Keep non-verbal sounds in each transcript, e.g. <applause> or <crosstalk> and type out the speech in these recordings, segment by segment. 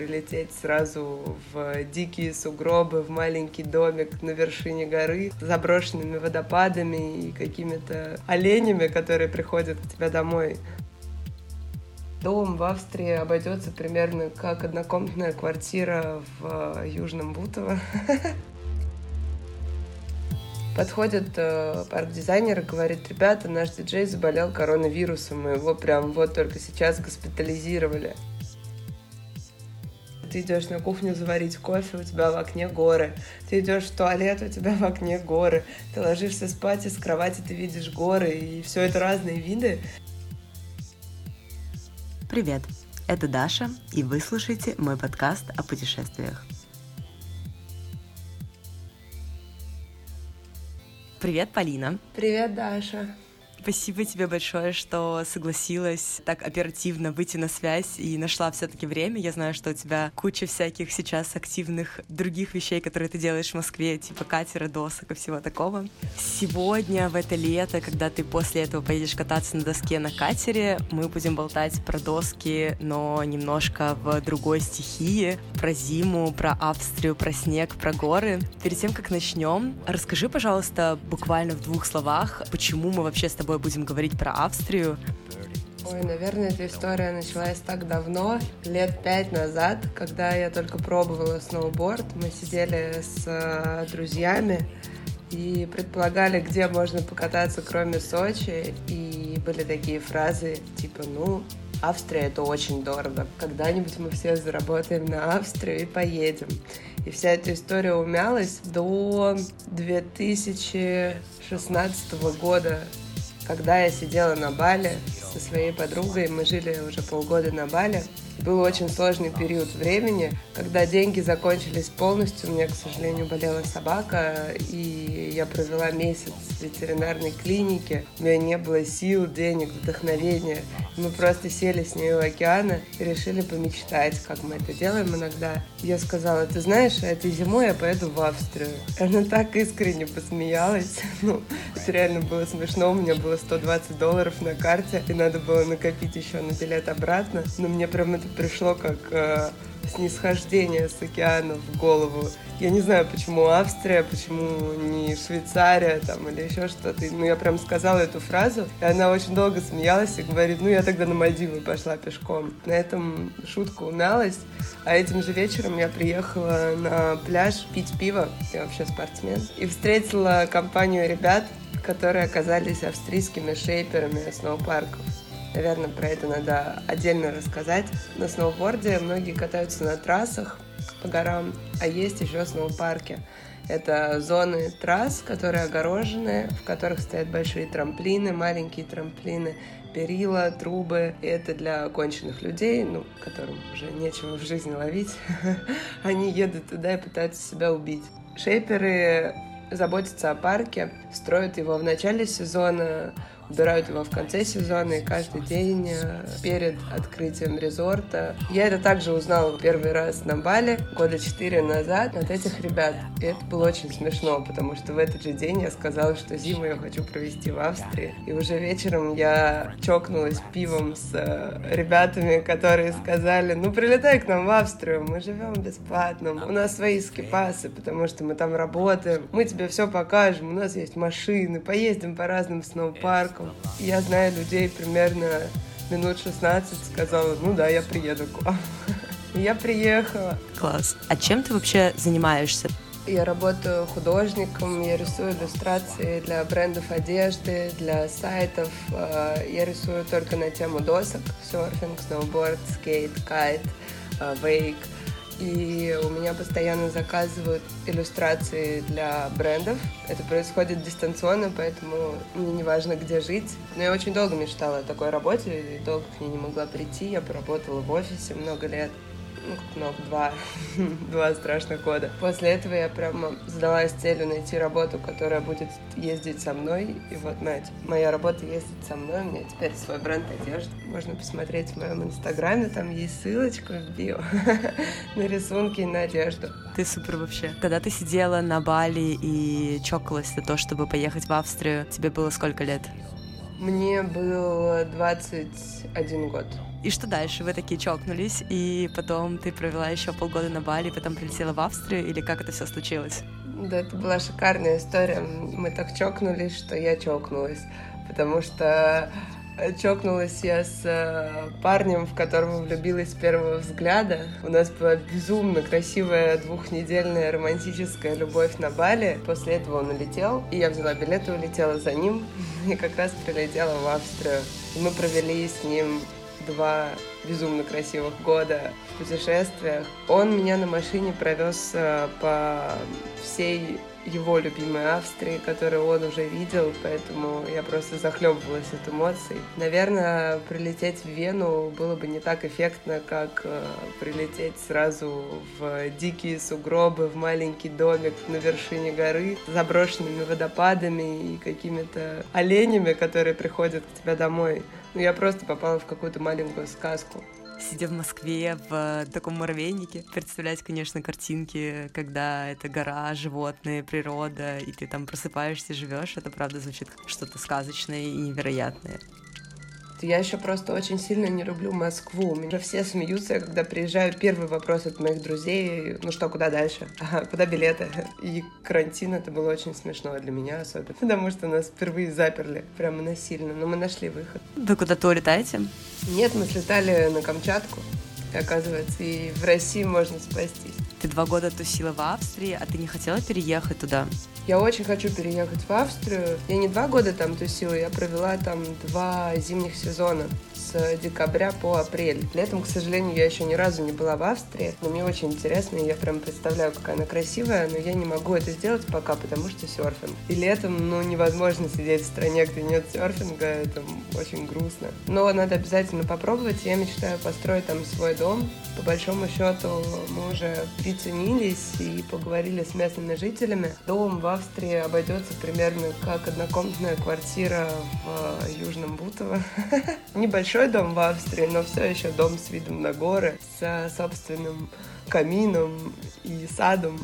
прилететь сразу в дикие сугробы, в маленький домик на вершине горы с заброшенными водопадами и какими-то оленями, которые приходят к тебе домой. Дом в Австрии обойдется примерно как однокомнатная квартира в Южном Бутово. <laughs> Подходит э, парк-дизайнер и говорит, ребята, наш диджей заболел коронавирусом, мы его прям вот только сейчас госпитализировали. Ты идешь на кухню заварить кофе, у тебя в окне горы. Ты идешь в туалет, у тебя в окне горы. Ты ложишься спать, и с кровати ты видишь горы, и все это разные виды. Привет, это Даша, и вы слушаете мой подкаст о путешествиях. Привет, Полина. Привет, Даша. Спасибо тебе большое, что согласилась так оперативно выйти на связь и нашла все-таки время. Я знаю, что у тебя куча всяких сейчас активных других вещей, которые ты делаешь в Москве, типа катера, досок и всего такого. Сегодня, в это лето, когда ты после этого поедешь кататься на доске на катере, мы будем болтать про доски, но немножко в другой стихии, про зиму, про Австрию, про снег, про горы. Перед тем, как начнем, расскажи, пожалуйста, буквально в двух словах, почему мы вообще с тобой тобой будем говорить про Австрию. Ой, наверное, эта история началась так давно, лет пять назад, когда я только пробовала сноуборд. Мы сидели с э, друзьями и предполагали, где можно покататься, кроме Сочи. И были такие фразы, типа, ну, Австрия это очень дорого. Когда-нибудь мы все заработаем на Австрию и поедем. И вся эта история умялась до 2016 года, когда я сидела на Бали со своей подругой, мы жили уже полгода на Бали, был очень сложный период времени, когда деньги закончились полностью. У меня, к сожалению, болела собака, и я провела месяц в ветеринарной клинике. У меня не было сил, денег, вдохновения. Мы просто сели с ней у океана и решили помечтать, как мы это делаем иногда. Я сказала, ты знаешь, этой зимой я поеду в Австрию. Она так искренне посмеялась. <laughs> Ну, это реально было смешно. У меня было 120 долларов на карте, и надо было накопить еще на билет обратно. Но мне прям это пришло как э, снисхождение с океана в голову. Я не знаю, почему Австрия, почему не Швейцария там или еще что-то. Ну, я прям сказала эту фразу, и она очень долго смеялась и говорит, ну, я тогда на Мальдивы пошла пешком. На этом шутка умялась, а этим же вечером я приехала на пляж пить пиво, я вообще спортсмен, и встретила компанию ребят, которые оказались австрийскими шейперами сноупарков. Наверное, про это надо отдельно рассказать. На сноуборде многие катаются на трассах по горам, а есть еще сноупарки. Это зоны трасс, которые огорожены, в которых стоят большие трамплины, маленькие трамплины, перила, трубы. И это для конченых людей, ну, которым уже нечего в жизни ловить. <laughs> Они едут туда и пытаются себя убить. Шейперы заботятся о парке, строят его в начале сезона, убирают его в конце сезона и каждый день э, перед открытием резорта. Я это также узнала первый раз на Бали года четыре назад от этих ребят. И это было очень смешно, потому что в этот же день я сказала, что зиму я хочу провести в Австрии. И уже вечером я чокнулась пивом с э, ребятами, которые сказали, ну прилетай к нам в Австрию, мы живем бесплатно, у нас свои скипасы, потому что мы там работаем, мы тебе все покажем, у нас есть машины, поездим по разным сноупаркам, человеком. Я знаю людей примерно минут 16, сказала, ну да, я приеду к вам. <laughs> я приехала. Класс. А чем ты вообще занимаешься? Я работаю художником, я рисую иллюстрации для брендов одежды, для сайтов. Э, я рисую только на тему досок, серфинг, сноуборд, скейт, кайт, э, вейк. И у меня постоянно заказывают иллюстрации для брендов. Это происходит дистанционно, поэтому мне не важно, где жить. Но я очень долго мечтала о такой работе, и долго к ней не могла прийти. Я поработала в офисе много лет ну, как много, два, <laughs> два страшных года. После этого я прямо задалась целью найти работу, которая будет ездить со мной. И вот, знаете, моя работа ездит со мной. У меня теперь свой бренд одежды. Можно посмотреть в моем инстаграме, там есть ссылочка в био <laughs> на рисунки и на одежду. Ты супер вообще. Когда ты сидела на Бали и чокалась за то, чтобы поехать в Австрию, тебе было сколько лет? Мне было 21 год. И что дальше? Вы такие чокнулись, и потом ты провела еще полгода на Бали, потом прилетела в Австрию, или как это все случилось? Да, это была шикарная история. Мы так чокнулись, что я чокнулась. Потому что чокнулась я с э, парнем, в которого влюбилась с первого взгляда. У нас была безумно красивая двухнедельная романтическая любовь на Бали. После этого он улетел, и я взяла билет и улетела за ним. <laughs> И как раз прилетела в Австрию. Мы провели с ним два безумно красивых года в путешествиях. Он меня на машине провез э, по всей его любимой Австрии, которую он уже видел, поэтому я просто захлебывалась от эмоций. Наверное, прилететь в Вену было бы не так эффектно, как э, прилететь сразу в дикие сугробы, в маленький домик на вершине горы, с заброшенными водопадами и какими-то оленями, которые приходят к тебе домой. Ну, я просто попала в какую-то маленькую сказку сидя в Москве в таком муравейнике, представлять, конечно, картинки, когда это гора, животные, природа, и ты там просыпаешься, живешь, это правда звучит как что-то сказочное и невероятное. Я еще просто очень сильно не люблю Москву. Меня все смеются, когда приезжаю. Первый вопрос от моих друзей, ну что, куда дальше? <laughs> Ага, куда билеты? И карантин это было очень смешно для меня особенно, потому что нас впервые заперли прямо насильно, но мы нашли выход. Вы куда-то улетаете? Нет, мы слетали на Камчатку, оказывается, и в России можно спастись. Ты два года тусила в Австрии, а ты не хотела переехать туда? Я очень хочу переехать в Австрию. Я не два года там тусила, я провела там два зимних сезона декабря по апрель. Летом, к сожалению, я еще ни разу не была в Австрии, но мне очень интересно, и я прям представляю, какая она красивая, но я не могу это сделать пока, потому что серфинг. И летом, ну, невозможно сидеть в стране, где нет серфинга, это очень грустно. Но надо обязательно попробовать, я мечтаю построить там свой дом. По большому счету, мы уже приценились и поговорили с местными жителями. Дом в Австрии обойдется примерно как однокомнатная квартира в Южном Бутово. <laughs> Небольшой большой дом в Австрии, но все еще дом с видом на горы, с собственным камином и садом.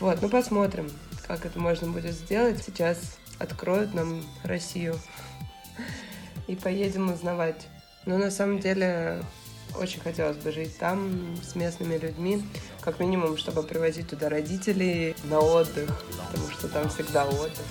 Вот, ну посмотрим, как это можно будет сделать. Сейчас откроют нам Россию <laughs> и поедем узнавать. Но на самом деле очень хотелось бы жить там с местными людьми, как минимум, чтобы привозить туда родителей на отдых, потому что там всегда отдых.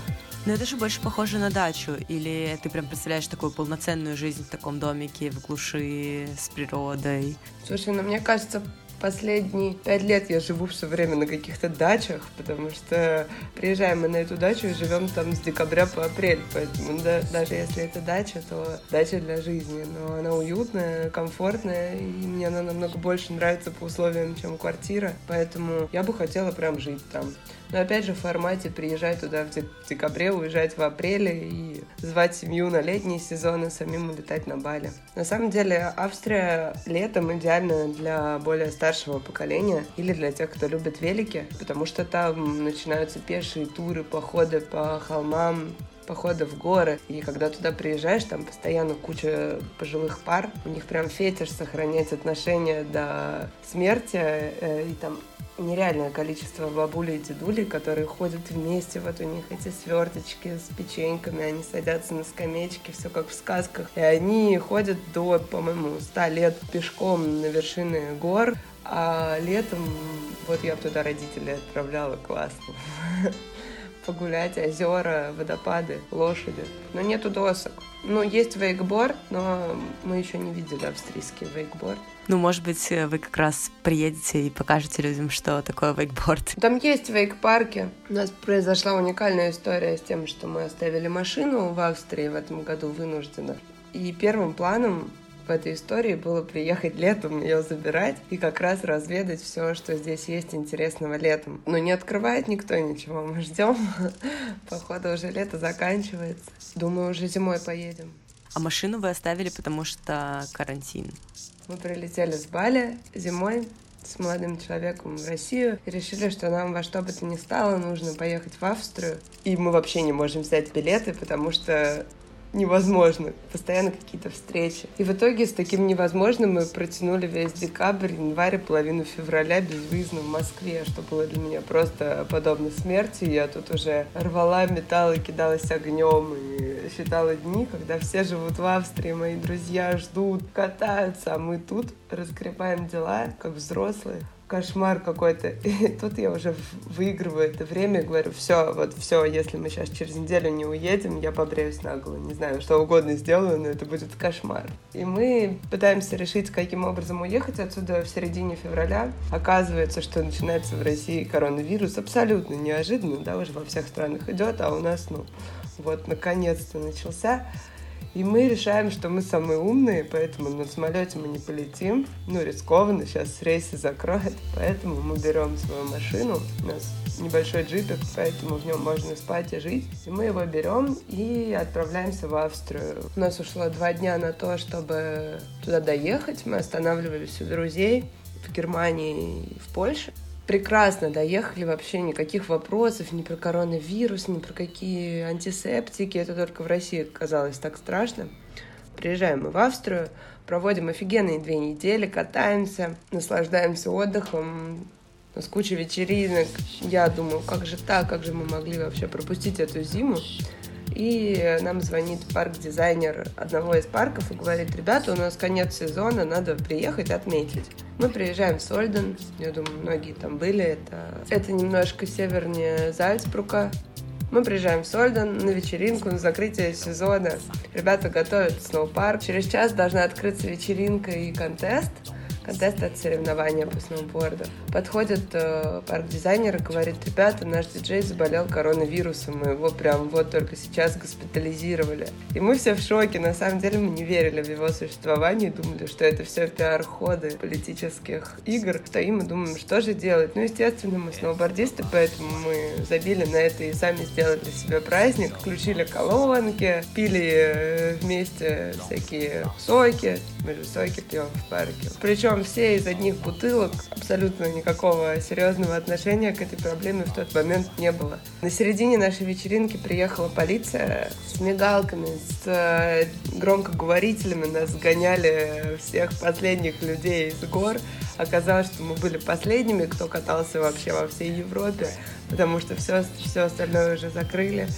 Но это же больше похоже на дачу, или ты прям представляешь такую полноценную жизнь в таком домике, в глуши, с природой? Слушай, ну мне кажется, последние пять лет я живу все время на каких-то дачах, потому что приезжаем мы на эту дачу и живем там с декабря по апрель, поэтому да, даже если это дача, то дача для жизни, но она уютная, комфортная, и мне она намного больше нравится по условиям, чем квартира, поэтому я бы хотела прям жить там. Но опять же в формате приезжать туда в декабре, уезжать в апреле и звать семью на летний сезон и самим улетать на Бали. На самом деле Австрия летом идеальна для более старшего поколения или для тех, кто любит велики, потому что там начинаются пешие туры, походы по холмам, походы в горы. И когда туда приезжаешь, там постоянно куча пожилых пар. У них прям фетиш сохранять отношения до смерти. Э, и там нереальное количество бабулей и дедулей, которые ходят вместе, вот у них эти сверточки с печеньками, они садятся на скамеечки, все как в сказках. И они ходят до, по-моему, ста лет пешком на вершины гор, а летом, вот я туда родителей отправляла, классно. <laughs> Погулять, озера, водопады, лошади. Но нету досок. Ну, есть вейкборд, но мы еще не видели австрийский вейкборд. Ну, может быть, вы как раз приедете и покажете людям, что такое вейкборд. <laughs> Там есть вейк-парки. У нас произошла уникальная история с тем, что мы оставили машину в Австрии в этом году вынужденно. И первым планом в этой истории было приехать летом, ее забирать и как раз разведать все, что здесь есть интересного летом. Но не открывает никто ничего, мы ждем. <laughs> Походу уже лето заканчивается. Думаю, уже зимой поедем. А машину вы оставили, потому что карантин? Мы прилетели с Бали зимой с молодым человеком в Россию и решили, что нам во что бы то ни стало нужно поехать в Австрию. И мы вообще не можем взять билеты, потому что невозможно. Постоянно какие-то встречи. И в итоге с таким невозможным мы протянули весь декабрь, январь, половину февраля безвыездно в Москве, что было для меня просто подобно смерти. Я тут уже рвала металл и кидалась огнем, и считала дни, когда все живут в Австрии, мои друзья ждут, катаются, а мы тут разгребаем дела, как взрослые кошмар какой-то. <laughs> И тут я уже выигрываю это время и говорю, все, вот все, если мы сейчас через неделю не уедем, я побреюсь на голову. Не знаю, что угодно сделаю, но это будет кошмар. И мы пытаемся решить, каким образом уехать отсюда в середине февраля. Оказывается, что начинается в России коронавирус абсолютно неожиданно, да, уже во всех странах идет, а у нас, ну, вот, наконец-то начался. И мы решаем, что мы самые умные, поэтому на самолете мы не полетим. Ну, рискованно, сейчас рейсы закроют. Поэтому мы берем свою машину. У нас небольшой джипик, поэтому в нем можно спать и жить. И мы его берем и отправляемся в Австрию. У нас ушло два дня на то, чтобы туда доехать. Мы останавливались у друзей в Германии и в Польше прекрасно доехали, вообще никаких вопросов ни про коронавирус, ни про какие антисептики. Это только в России казалось так страшно. Приезжаем мы в Австрию, проводим офигенные две недели, катаемся, наслаждаемся отдыхом, у нас куча вечеринок. Я думаю, как же так, как же мы могли вообще пропустить эту зиму? И нам звонит парк-дизайнер одного из парков и говорит, ребята, у нас конец сезона, надо приехать отметить. Мы приезжаем в Сольден, я думаю, многие там были, это, это немножко севернее Зальцбрука. Мы приезжаем в Сольден на вечеринку, на закрытие сезона. Ребята готовят сноупарк. Через час должна открыться вечеринка и контест контест от соревнования по сноуборду. Подходит э, парк-дизайнер и говорит, ребята, наш диджей заболел коронавирусом, мы его прям вот только сейчас госпитализировали. И мы все в шоке, на самом деле мы не верили в его существование, думали, что это все пиар-ходы политических игр. Стоим и думаем, что же делать? Ну, естественно, мы сноубордисты, поэтому мы забили на это и сами сделали себя праздник, включили колонки, пили э, вместе всякие соки, соки пьем в парке. Причем причем все из одних бутылок, абсолютно никакого серьезного отношения к этой проблеме в тот момент не было. На середине нашей вечеринки приехала полиция с мигалками, с э, громкоговорителями, нас гоняли всех последних людей из гор. Оказалось, что мы были последними, кто катался вообще во всей Европе, потому что все, все остальное уже закрыли.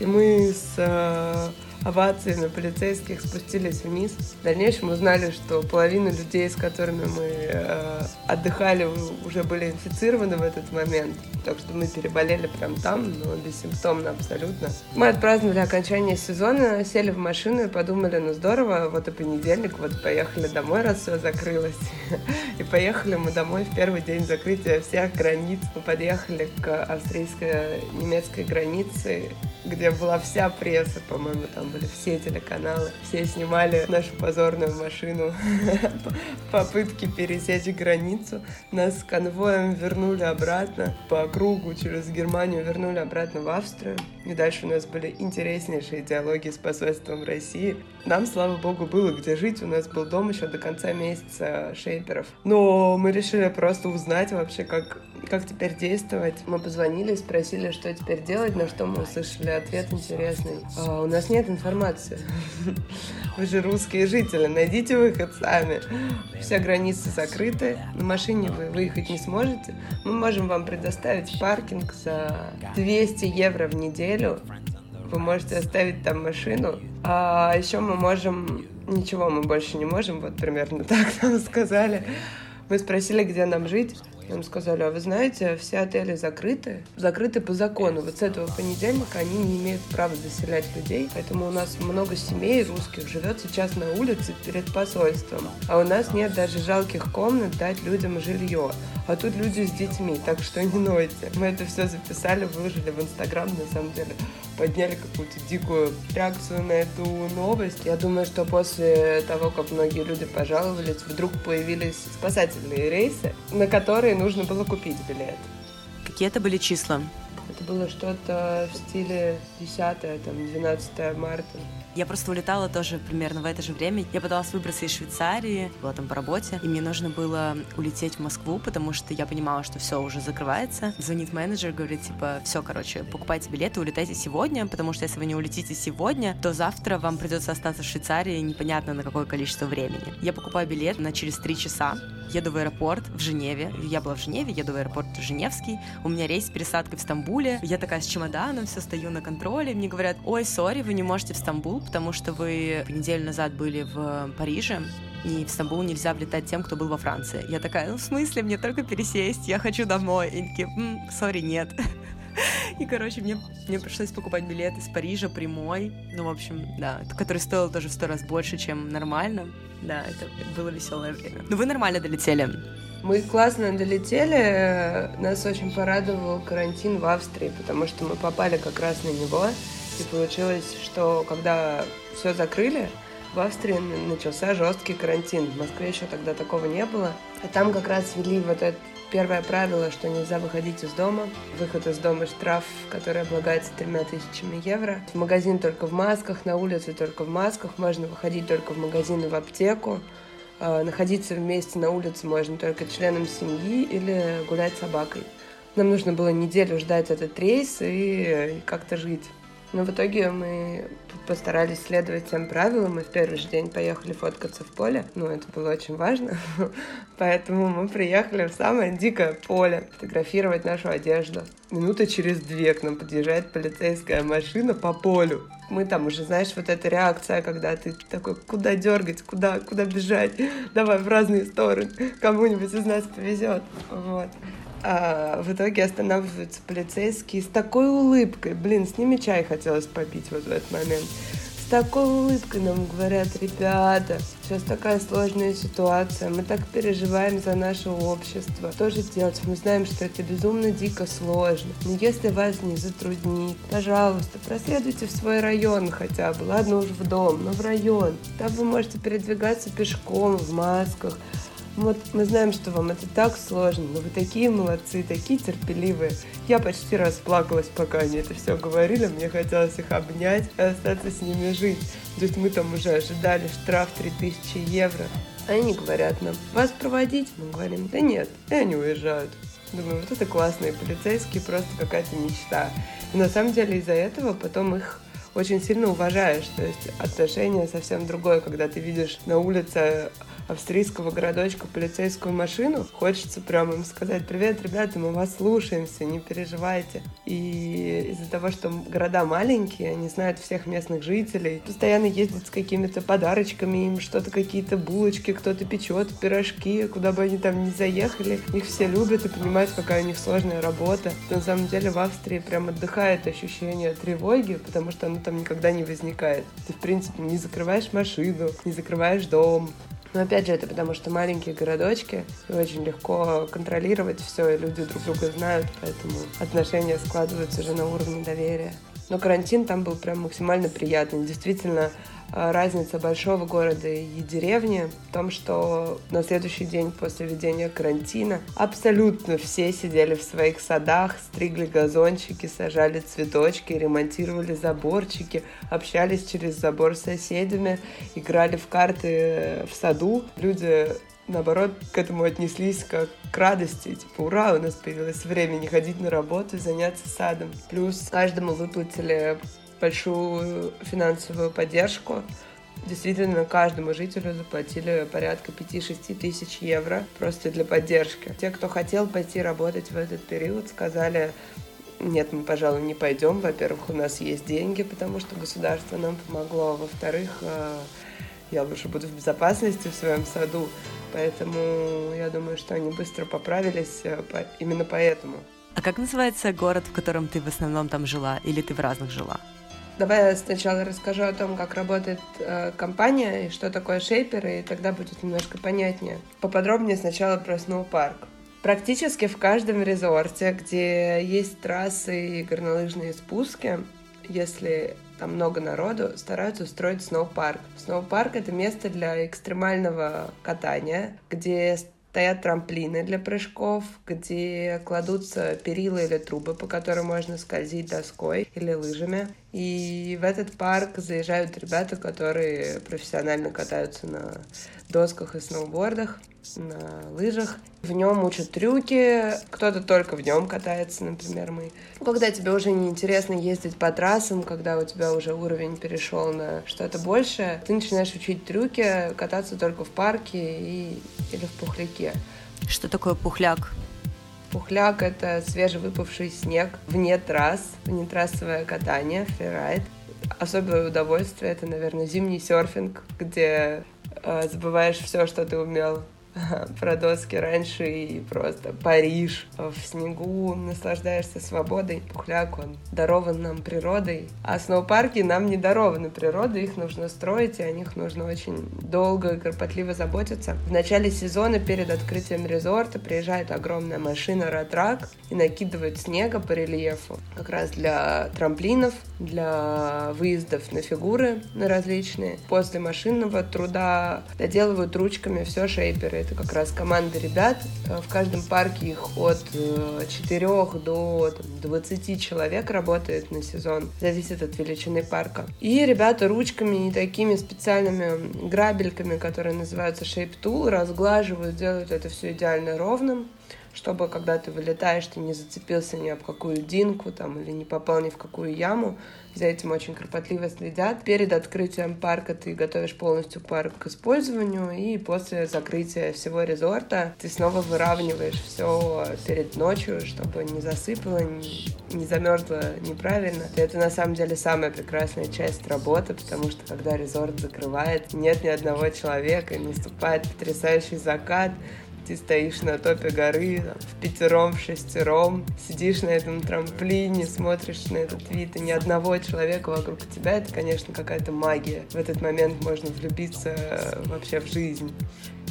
И мы с э, овации полицейских спустились вниз. В дальнейшем узнали, что половина людей, с которыми мы э, отдыхали, уже были инфицированы в этот момент. Так что мы переболели прям там, но бессимптомно абсолютно. Мы отпраздновали окончание сезона, сели в машину и подумали, ну здорово, вот и понедельник, вот поехали домой, раз все закрылось. <laughs> И поехали мы домой в первый день закрытия всех границ. Мы подъехали к австрийско-немецкой границе, где была вся пресса, по-моему, там были все телеканалы, все снимали нашу позорную машину <laughs> попытки пересечь границу. Нас с конвоем вернули обратно по кругу через Германию, вернули обратно в Австрию. И дальше у нас были интереснейшие диалоги с посольством России. Нам, слава богу, было где жить. У нас был дом еще до конца месяца шейперов. Но мы решили просто узнать вообще, как как теперь действовать. Мы позвонили, спросили, что теперь делать, на что мы услышали ответ интересный. А, у нас нет информации. Вы же русские жители, найдите выход сами. Все границы закрыты, на машине вы выехать не сможете. Мы можем вам предоставить паркинг за 200 евро в неделю. Вы можете оставить там машину. А еще мы можем... Ничего мы больше не можем, вот примерно <laughs> так нам сказали. Мы спросили, где нам жить. Нам сказали, а вы знаете, все отели закрыты, закрыты по закону. Вот с этого понедельника они не имеют права заселять людей, поэтому у нас много семей русских живет сейчас на улице перед посольством. А у нас нет даже жалких комнат дать людям жилье. А тут люди с детьми, так что не нойте. Мы это все записали, выложили в Инстаграм, на самом деле подняли какую-то дикую реакцию на эту новость. Я думаю, что после того, как многие люди пожаловались, вдруг появились спасательные рейсы, на которые нужно было купить билет. Какие это были числа? Это было что-то в стиле 10 там, 12 марта. Я просто улетала тоже примерно в это же время. Я пыталась выбраться из Швейцарии, была там по работе, и мне нужно было улететь в Москву, потому что я понимала, что все уже закрывается. Звонит менеджер, говорит, типа, все, короче, покупайте билеты, улетайте сегодня, потому что если вы не улетите сегодня, то завтра вам придется остаться в Швейцарии непонятно на какое количество времени. Я покупаю билет на через три часа, еду в аэропорт в Женеве. Я была в Женеве, еду в аэропорт Женевский. У меня рейс с пересадкой в Стамбуле. Я такая с чемоданом, все стою на контроле. Мне говорят, ой, сори, вы не можете в Стамбул, потому что вы неделю назад были в Париже и в Стамбул нельзя влетать тем, кто был во Франции. Я такая, ну в смысле, мне только пересесть, я хочу домой. И такие, сори, нет. И, короче, мне, мне пришлось покупать билет из Парижа прямой. Ну, в общем, да, который стоил тоже в сто раз больше, чем нормально. Да, это было веселое время. Но вы нормально долетели. Мы классно долетели. Нас очень порадовал карантин в Австрии, потому что мы попали как раз на него. И получилось, что когда все закрыли, в Австрии начался жесткий карантин. В Москве еще тогда такого не было. А там как раз ввели вот это первое правило, что нельзя выходить из дома. Выход из дома штраф, который облагается тремя тысячами евро. В магазин только в масках, на улице только в масках. Можно выходить только в магазин и в аптеку. А, находиться вместе на улице можно только членам семьи или гулять с собакой. Нам нужно было неделю ждать этот рейс и как-то жить. Но в итоге мы постарались следовать всем правилам, и в первый же день поехали фоткаться в поле. Ну, это было очень важно. <laughs> Поэтому мы приехали в самое дикое поле фотографировать нашу одежду. Минута через две к нам подъезжает полицейская машина по полю. Мы там уже, знаешь, вот эта реакция, когда ты такой, куда дергать, куда, куда бежать, давай в разные стороны, кому-нибудь из нас повезет. Вот. А в итоге останавливаются полицейские с такой улыбкой. Блин, с ними чай хотелось попить вот в этот момент. С такой улыбкой нам говорят, ребята, сейчас такая сложная ситуация, мы так переживаем за наше общество. Что же делать? Мы знаем, что это безумно дико сложно. Но если вас не затруднит, пожалуйста, проследуйте в свой район хотя бы. Ладно уж в дом, но в район. Там вы можете передвигаться пешком, в масках, вот мы знаем, что вам это так сложно, но вы такие молодцы, такие терпеливые. Я почти расплакалась, пока они это все говорили. Мне хотелось их обнять и остаться с ними жить. Есть мы там уже ожидали штраф 3000 евро. Они говорят нам, вас проводить? Мы говорим, да нет, и они уезжают. Думаю, вот это классные полицейские, просто какая-то мечта. И на самом деле из-за этого потом их очень сильно уважаешь. То есть отношение совсем другое, когда ты видишь на улице австрийского городочка полицейскую машину, хочется прямо им сказать, привет, ребята, мы вас слушаемся, не переживайте. И из-за того, что города маленькие, они знают всех местных жителей, постоянно ездят с какими-то подарочками, им что-то, какие-то булочки, кто-то печет, пирожки, куда бы они там ни заехали, их все любят и понимают, какая у них сложная работа. На самом деле в Австрии прям отдыхает ощущение тревоги, потому что оно там никогда не возникает. Ты, в принципе, не закрываешь машину, не закрываешь дом, но опять же, это потому что маленькие городочки, и очень легко контролировать все, и люди друг друга знают, поэтому отношения складываются же на уровне доверия. Но карантин там был прям максимально приятный. Действительно, разница большого города и деревни в том, что на следующий день после введения карантина абсолютно все сидели в своих садах, стригли газончики, сажали цветочки, ремонтировали заборчики, общались через забор с соседями, играли в карты в саду. Люди наоборот, к этому отнеслись как к радости. Типа, ура, у нас появилось время не ходить на работу и заняться садом. Плюс каждому выплатили большую финансовую поддержку. Действительно, каждому жителю заплатили порядка 5-6 тысяч евро просто для поддержки. Те, кто хотел пойти работать в этот период, сказали, нет, мы, пожалуй, не пойдем. Во-первых, у нас есть деньги, потому что государство нам помогло. Во-вторых, э, я лучше буду в безопасности в своем саду. Поэтому я думаю, что они быстро поправились э, именно поэтому. А как называется город, в котором ты в основном там жила, или ты в разных жила? Давай я сначала расскажу о том, как работает э, компания и что такое шейперы, и тогда будет немножко понятнее. Поподробнее сначала про сноупарк. Практически в каждом резорте, где есть трассы и горнолыжные спуски, если там много народу, стараются устроить сноупарк. Сноупарк — это место для экстремального катания, где стоят трамплины для прыжков, где кладутся перила или трубы, по которым можно скользить доской или лыжами. И в этот парк заезжают ребята, которые профессионально катаются на досках и сноубордах, на лыжах. В нем учат трюки, кто-то только в нем катается, например, мы. Когда тебе уже не интересно ездить по трассам, когда у тебя уже уровень перешел на что-то большее, ты начинаешь учить трюки, кататься только в парке и... или в пухляке. Что такое пухляк? Пухляк — это свежевыпавший снег вне трасс, внетрассовое катание, фрирайд. Особое удовольствие — это, наверное, зимний серфинг, где э, забываешь все, что ты умел <laughs> про доски раньше и просто Париж в снегу, наслаждаешься свободой. Пухляк, он дарован нам природой. А сноупарки нам не дарованы природой, их нужно строить, и о них нужно очень долго и кропотливо заботиться. В начале сезона перед открытием резорта приезжает огромная машина Ратрак и накидывает снега по рельефу. Как раз для трамплинов, для выездов на фигуры на различные. После машинного труда доделывают ручками все шейперы это как раз команда ребят. Э, в каждом парке их от 4 э, до там, 20 человек работает на сезон. Зависит от величины парка. И ребята ручками и такими специальными грабельками, которые называются Shape Tool, разглаживают, делают это все идеально ровным чтобы когда ты вылетаешь, ты не зацепился ни об какую динку там или не попал ни в какую яму. За этим очень кропотливо следят. Перед открытием парка ты готовишь полностью парк к использованию, и после закрытия всего резорта ты снова выравниваешь все перед ночью, чтобы не засыпало, не, замерзло неправильно. И это на самом деле самая прекрасная часть работы, потому что когда резорт закрывает, нет ни одного человека, наступает потрясающий закат, ты стоишь на топе горы, там, в пятером, в шестером, сидишь на этом трамплине, смотришь на этот вид, и ни одного человека вокруг тебя, это, конечно, какая-то магия. В этот момент можно влюбиться э, вообще в жизнь.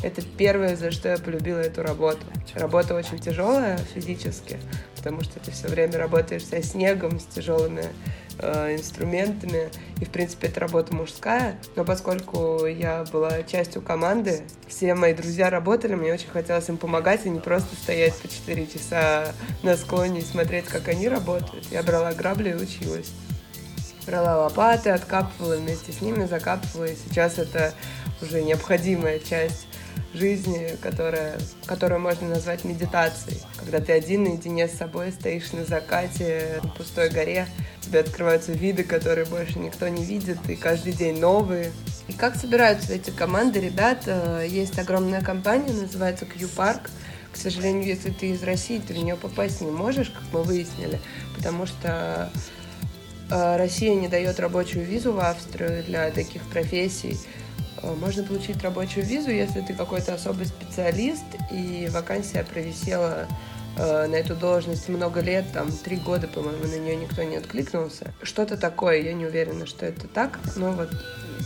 Это первое, за что я полюбила эту работу. Работа очень тяжелая физически, потому что ты все время работаешь со снегом, с тяжелыми э, инструментами. И, в принципе, это работа мужская. Но поскольку я была частью команды, все мои друзья работали, мне очень хотелось им помогать, и не просто стоять по 4 часа на склоне и смотреть, как они работают. Я брала грабли и училась. Брала лопаты, откапывала вместе с ними, закапывала. И сейчас это уже необходимая часть жизни, которая, которую можно назвать медитацией. Когда ты один наедине с собой стоишь на закате на пустой горе, тебе открываются виды, которые больше никто не видит, и каждый день новые. И как собираются эти команды ребят? Э, есть огромная компания, называется Q-Park. К сожалению, если ты из России, ты в нее попасть не можешь, как мы выяснили, потому что э, Россия не дает рабочую визу в Австрию для таких профессий. Можно получить рабочую визу, если ты какой-то особый специалист, и вакансия провисела э, на эту должность много лет, там, три года, по-моему, на нее никто не откликнулся. Что-то такое, я не уверена, что это так, но вот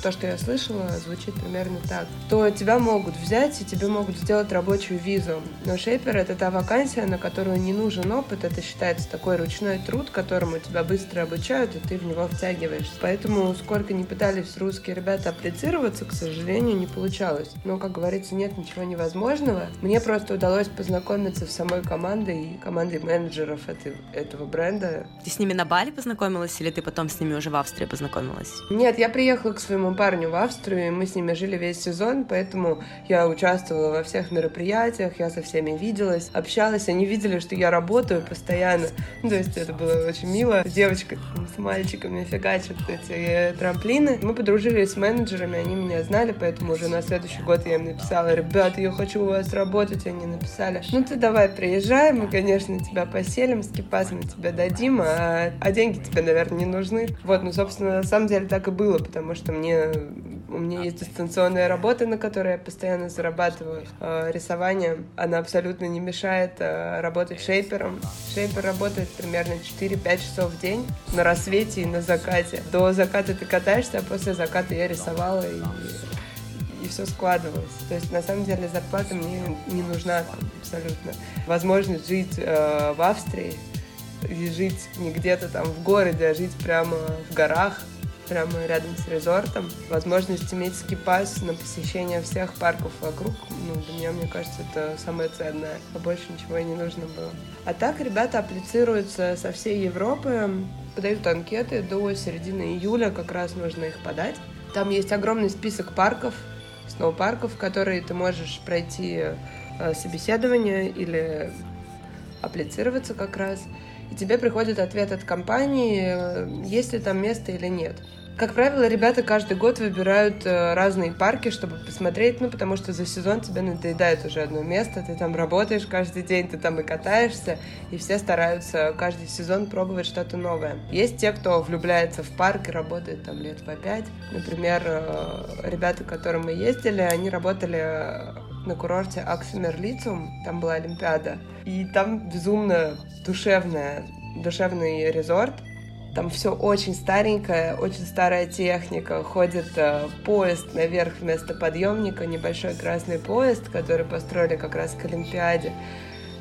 то, что я слышала, звучит примерно так, то тебя могут взять и тебе могут сделать рабочую визу. Но шейпер — это та вакансия, на которую не нужен опыт, это считается такой ручной труд, которому тебя быстро обучают, и ты в него втягиваешься. Поэтому сколько не пытались русские ребята апплицироваться, к сожалению, не получалось. Но, как говорится, нет ничего невозможного. Мне просто удалось познакомиться с самой командой и командой менеджеров этой, этого бренда. Ты с ними на Бали познакомилась или ты потом с ними уже в Австрии познакомилась? Нет, я приехала к своему парню в Австрию, и мы с ними жили весь сезон, поэтому я участвовала во всех мероприятиях, я со всеми виделась, общалась, они видели, что я работаю постоянно. Ну, то есть это было очень мило. Девочка с мальчиками фигачат эти трамплины. Мы подружились с менеджерами, они меня знали, поэтому уже на следующий год я им написала, ребята, я хочу у вас работать, они написали, ну ты давай приезжай, мы, конечно, тебя поселим, скипас мы тебе дадим, а, а деньги тебе, наверное, не нужны. Вот, ну, собственно, на самом деле так и было, потому что мне у меня есть дистанционная работа, на которой я постоянно зарабатываю. Э, рисование, она абсолютно не мешает э, работать шейпером. Шейпер работает примерно 4-5 часов в день на рассвете и на закате. До заката ты катаешься, а после заката я рисовала и и все складывалось. То есть, на самом деле, зарплата мне не нужна там, абсолютно. Возможность жить э, в Австрии и жить не где-то там в городе, а жить прямо в горах, прямо рядом с резортом. Возможность иметь скипас на посещение всех парков вокруг, ну, для меня, мне кажется, это самое ценное. А больше ничего и не нужно было. А так ребята апплицируются со всей Европы. подают анкеты до середины июля, как раз нужно их подать. Там есть огромный список парков, сноупарков, которые ты можешь пройти э, собеседование или апплицироваться как раз. И тебе приходит ответ от компании, э, есть ли там место или нет. Как правило, ребята каждый год выбирают э, разные парки, чтобы посмотреть, ну, потому что за сезон тебе надоедает уже одно место, ты там работаешь каждый день, ты там и катаешься, и все стараются каждый сезон пробовать что-то новое. Есть те, кто влюбляется в парк и работает там лет по пять. Например, э, ребята, к которым мы ездили, они работали на курорте Аксимер Лицум, там была Олимпиада, и там безумно душевная, душевный резорт, там все очень старенькое, очень старая техника. Ходит э, поезд наверх вместо подъемника, небольшой красный поезд, который построили как раз к Олимпиаде.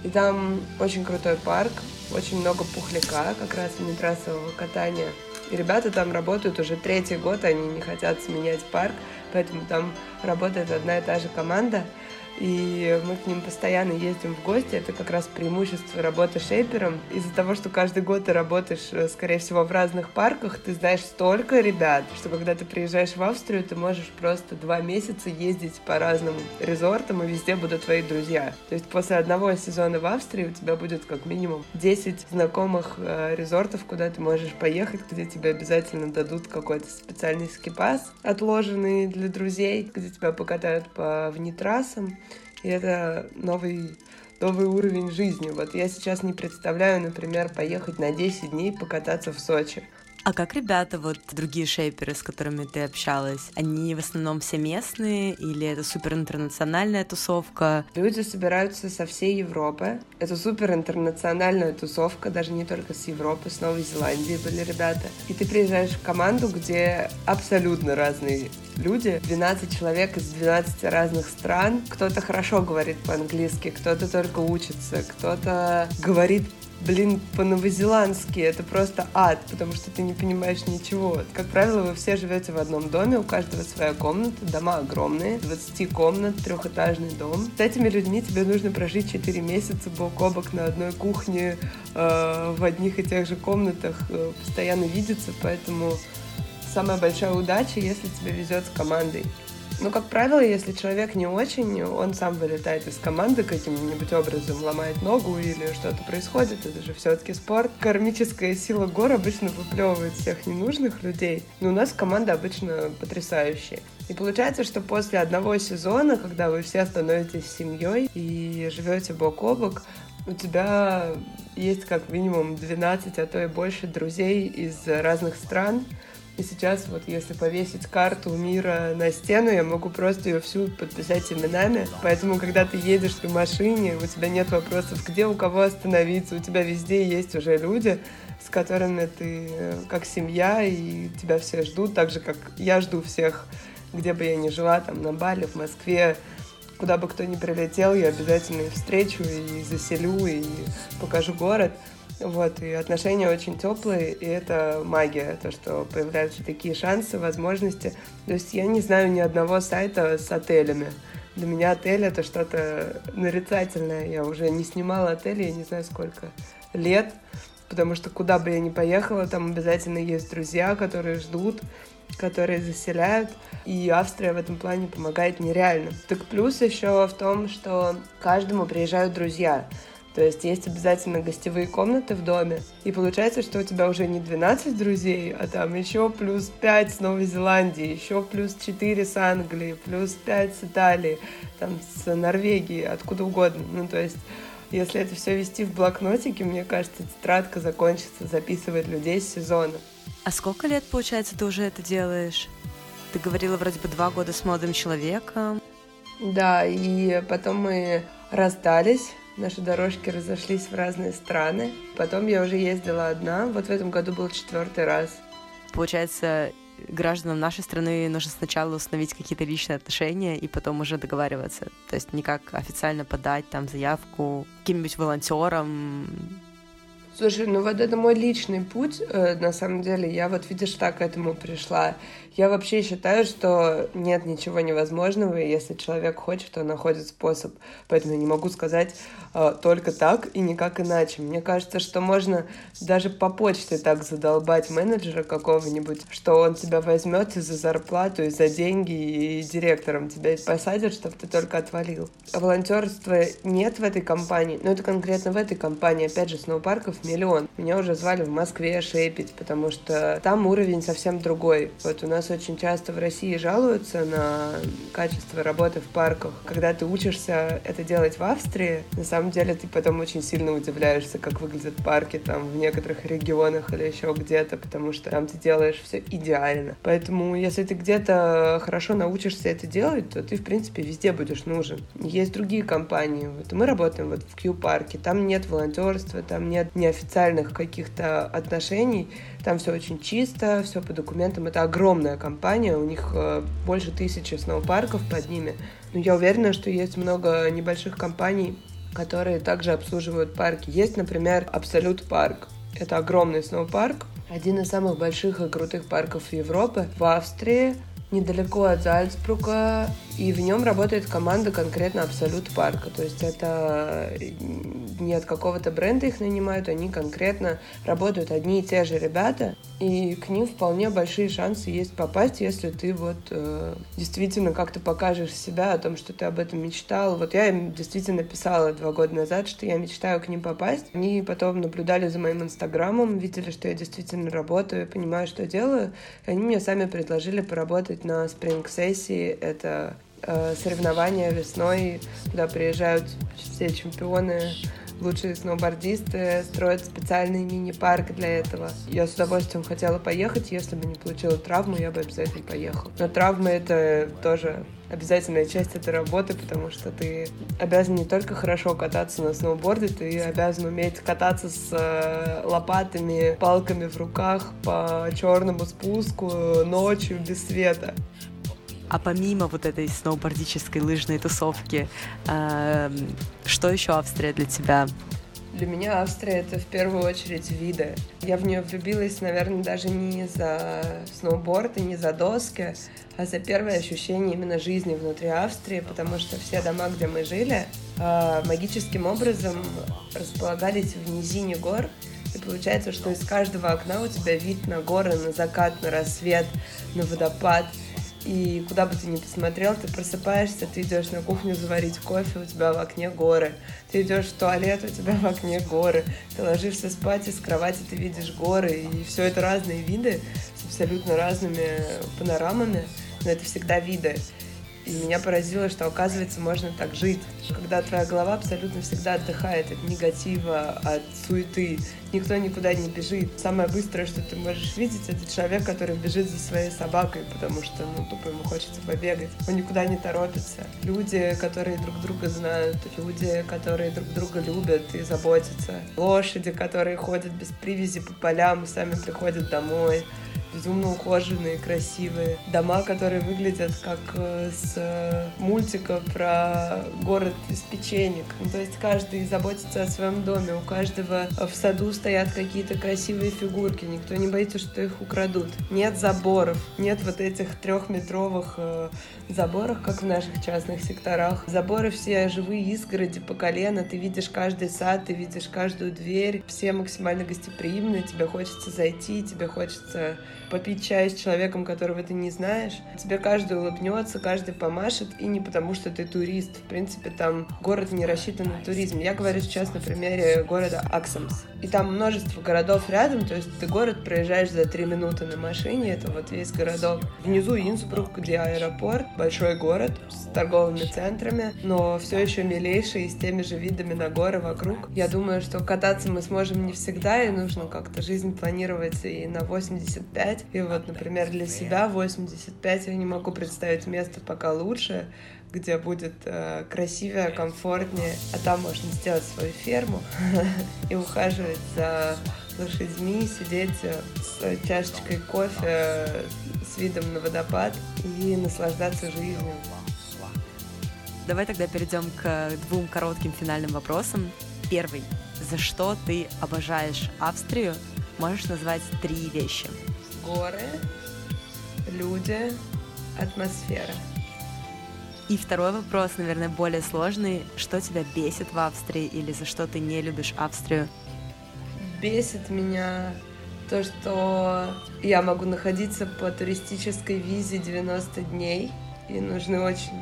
И там очень крутой парк, очень много пухляка, как раз вне трассового катания. И ребята там работают уже третий год, они не хотят сменять парк, поэтому там работает одна и та же команда – и мы к ним постоянно ездим в гости. Это как раз преимущество работы шейпером. Из-за того, что каждый год ты работаешь, э, скорее всего, в разных парках, ты знаешь столько ребят, что когда ты приезжаешь в Австрию, ты можешь просто два месяца ездить по разным резортам, и везде будут твои друзья. То есть после одного сезона в Австрии у тебя будет как минимум 10 знакомых э, резортов, куда ты можешь поехать, где тебе обязательно дадут какой-то специальный скипас, отложенный для друзей, где тебя покатают по внетрассам. И это новый новый уровень жизни. Вот я сейчас не представляю, например, поехать на 10 дней покататься в Сочи. А как ребята, вот другие шейперы, с которыми ты общалась, они в основном все местные или это супер интернациональная тусовка? Люди собираются со всей Европы. Это супер интернациональная тусовка, даже не только с Европы, с Новой Зеландии были ребята. И ты приезжаешь в команду, где абсолютно разные люди, 12 человек из 12 разных стран. Кто-то хорошо говорит по-английски, кто-то только учится, кто-то говорит блин, по-новозеландски это просто ад, потому что ты не понимаешь ничего. Как правило, вы все живете в одном доме, у каждого своя комната, дома огромные, 20 комнат, трехэтажный дом. С этими людьми тебе нужно прожить 4 месяца бок о бок на одной кухне, э, в одних и тех же комнатах, э, постоянно видеться, поэтому самая большая удача, если тебе везет с командой. Ну, как правило, если человек не очень, он сам вылетает из команды каким-нибудь образом, ломает ногу или что-то происходит, это же все-таки спорт. Кармическая сила гор обычно выплевывает всех ненужных людей, но у нас команда обычно потрясающая. И получается, что после одного сезона, когда вы все становитесь семьей и живете бок о бок, у тебя есть как минимум 12, а то и больше друзей из разных стран, и сейчас вот если повесить карту мира на стену, я могу просто ее всю подписать именами. Поэтому, когда ты едешь в машине, у тебя нет вопросов, где у кого остановиться, у тебя везде есть уже люди, с которыми ты э, как семья, и тебя все ждут, так же, как я жду всех, где бы я ни жила, там, на Бали, в Москве, куда бы кто ни прилетел, я обязательно их встречу и заселю, и покажу город. Вот, и отношения очень теплые, и это магия, то, что появляются такие шансы, возможности. То есть я не знаю ни одного сайта с отелями. Для меня отель это что-то нарицательное. Я уже не снимала отель, я не знаю сколько лет, потому что куда бы я ни поехала, там обязательно есть друзья, которые ждут, которые заселяют. И Австрия в этом плане помогает нереально. Так плюс еще в том, что каждому приезжают друзья. То есть есть обязательно гостевые комнаты в доме. И получается, что у тебя уже не 12 друзей, а там еще плюс 5 с Новой Зеландии, еще плюс 4 с Англии, плюс 5 с Италии, там с Норвегии, откуда угодно. Ну, то есть если это все вести в блокнотике, мне кажется, тетрадка закончится записывать людей с сезона. А сколько лет, получается, ты уже это делаешь? Ты говорила вроде бы два года с молодым человеком. Да, и потом мы расстались, Наши дорожки разошлись в разные страны. Потом я уже ездила одна. Вот в этом году был четвертый раз. Получается, гражданам нашей страны нужно сначала установить какие-то личные отношения и потом уже договариваться. То есть не как официально подать там заявку каким-нибудь волонтерам. Слушай, ну вот это мой личный путь, э, на самом деле. Я вот, видишь, так к этому пришла. Я вообще считаю, что нет ничего невозможного, и если человек хочет, то находит способ. Поэтому я не могу сказать э, только так и никак иначе. Мне кажется, что можно даже по почте так задолбать менеджера какого-нибудь, что он тебя возьмет и за зарплату, и за деньги, и директором тебя посадят, чтобы ты только отвалил. Волонтерства нет в этой компании, но это конкретно в этой компании. Опять же, сноупарков миллион. Меня уже звали в Москве шейпить, потому что там уровень совсем другой. Вот у нас очень часто в России жалуются на качество работы в парках. Когда ты учишься это делать в Австрии, на самом деле ты потом очень сильно удивляешься, как выглядят парки там в некоторых регионах или еще где-то, потому что там ты делаешь все идеально. Поэтому, если ты где-то хорошо научишься это делать, то ты, в принципе, везде будешь нужен. Есть другие компании. Вот мы работаем вот в Q-парке. Там нет волонтерства, там нет неофициальных каких-то отношений. Там все очень чисто, все по документам. Это огромная компания, у них э, больше тысячи сноупарков под ними. Но я уверена, что есть много небольших компаний, которые также обслуживают парки. Есть, например, Абсолют парк. Это огромный сноупарк, один из самых больших и крутых парков Европы в Австрии, недалеко от Зальцбрука, и в нем работает команда конкретно Абсолют Парка. То есть это не от какого-то бренда их нанимают, они конкретно работают одни и те же ребята, и к ним вполне большие шансы есть попасть, если ты вот э, действительно как-то покажешь себя о том, что ты об этом мечтал. Вот я им действительно писала два года назад, что я мечтаю к ним попасть. Они потом наблюдали за моим инстаграмом, видели, что я действительно работаю, понимаю, что делаю. И они мне сами предложили поработать на спринг-сессии. Это э, соревнования весной, куда приезжают все чемпионы лучшие сноубордисты строят специальный мини-парк для этого. Я с удовольствием хотела поехать, если бы не получила травму, я бы обязательно поехала. Но травма — это тоже обязательная часть этой работы, потому что ты обязан не только хорошо кататься на сноуборде, ты обязан уметь кататься с э, лопатами, палками в руках по черному спуску ночью без света. А помимо вот этой сноубордической лыжной тусовки, э, что еще Австрия для тебя? Для меня Австрия — это в первую очередь виды. Я в нее влюбилась, наверное, даже не за сноуборд и не за доски, а за первое ощущение именно жизни внутри Австрии, потому что все дома, где мы жили, э, магическим образом располагались в низине гор, и получается, что из каждого окна у тебя вид на горы, на закат, на рассвет, на водопад — и куда бы ты ни посмотрел, ты просыпаешься, ты идешь на кухню заварить кофе, у тебя в окне горы. Ты идешь в туалет, у тебя в окне горы. Ты ложишься спать, из кровати ты видишь горы. И все это разные виды с абсолютно разными панорамами, но это всегда виды. Меня поразило, что, оказывается, можно так жить. Когда твоя голова абсолютно всегда отдыхает от негатива, от суеты. Никто никуда не бежит. Самое быстрое, что ты можешь видеть, это человек, который бежит за своей собакой, потому что, ну, тупо ему хочется побегать. Он никуда не торопится. Люди, которые друг друга знают, люди, которые друг друга любят и заботятся. Лошади, которые ходят без привязи по полям и сами приходят домой безумно ухоженные, красивые. Дома, которые выглядят как э, с э, мультика про город из печенек. Ну, то есть каждый заботится о своем доме, у каждого в саду стоят какие-то красивые фигурки, никто не боится, что их украдут. Нет заборов, нет вот этих трехметровых э, заборов, как в наших частных секторах. Заборы все живые изгороди по колено, ты видишь каждый сад, ты видишь каждую дверь, все максимально гостеприимные, тебе хочется зайти, тебе хочется попить чай с человеком, которого ты не знаешь. Тебе каждый улыбнется, каждый помашет, и не потому, что ты турист. В принципе, там город не рассчитан на туризм. Я говорю сейчас на примере города Аксамс. И там множество городов рядом, то есть ты город проезжаешь за три минуты на машине, это вот весь городок. Внизу Инсбрук, где аэропорт, большой город с торговыми центрами, но все еще милейший с теми же видами на горы вокруг. Я думаю, что кататься мы сможем не всегда, и нужно как-то жизнь планировать и на 85, 85. И вот, например, для себя 85 я не могу представить место пока лучше, где будет э, красивее, комфортнее, а там можно сделать свою ферму <laughs> и ухаживать за лошадьми, сидеть э, с чашечкой кофе, с видом на водопад и наслаждаться жизнью. Давай тогда перейдем к двум коротким финальным вопросам. Первый. за что ты обожаешь Австрию, можешь назвать три вещи. Горы, люди, атмосфера. И второй вопрос, наверное, более сложный. Что тебя бесит в Австрии или за что ты не любишь Австрию? Бесит меня то, что я могу находиться по туристической визе 90 дней, и нужны очень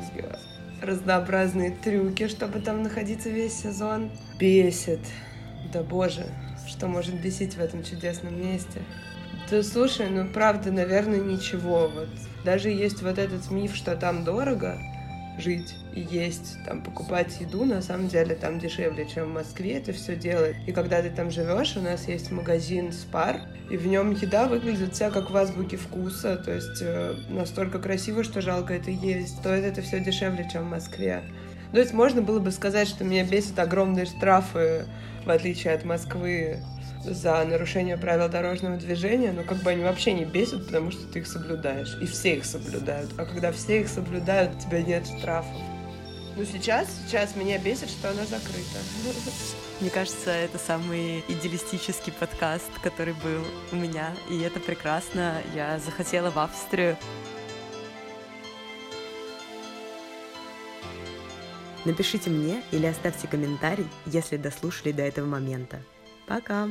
разнообразные трюки, чтобы там находиться весь сезон. Бесит. Да боже, что может бесить в этом чудесном месте? Да слушай, ну правда, наверное, ничего. Вот даже есть вот этот миф, что там дорого, жить и есть, там, покупать еду, на самом деле там дешевле, чем в Москве это все делает. И когда ты там живешь, у нас есть магазин Спар, и в нем еда выглядит вся как в азбуке вкуса, то есть э, настолько красиво, что жалко это есть. Стоит это все дешевле, чем в Москве. То есть можно было бы сказать, что меня бесит огромные штрафы, в отличие от Москвы, за нарушение правил дорожного движения, но как бы они вообще не бесят, потому что ты их соблюдаешь. И все их соблюдают. А когда все их соблюдают, у тебя нет штрафов. Ну сейчас, сейчас меня бесит, что она закрыта. Мне кажется, это самый идеалистический подкаст, который был у меня, и это прекрасно. Я захотела в Австрию. Напишите мне или оставьте комментарий, если дослушали до этого момента. Пока!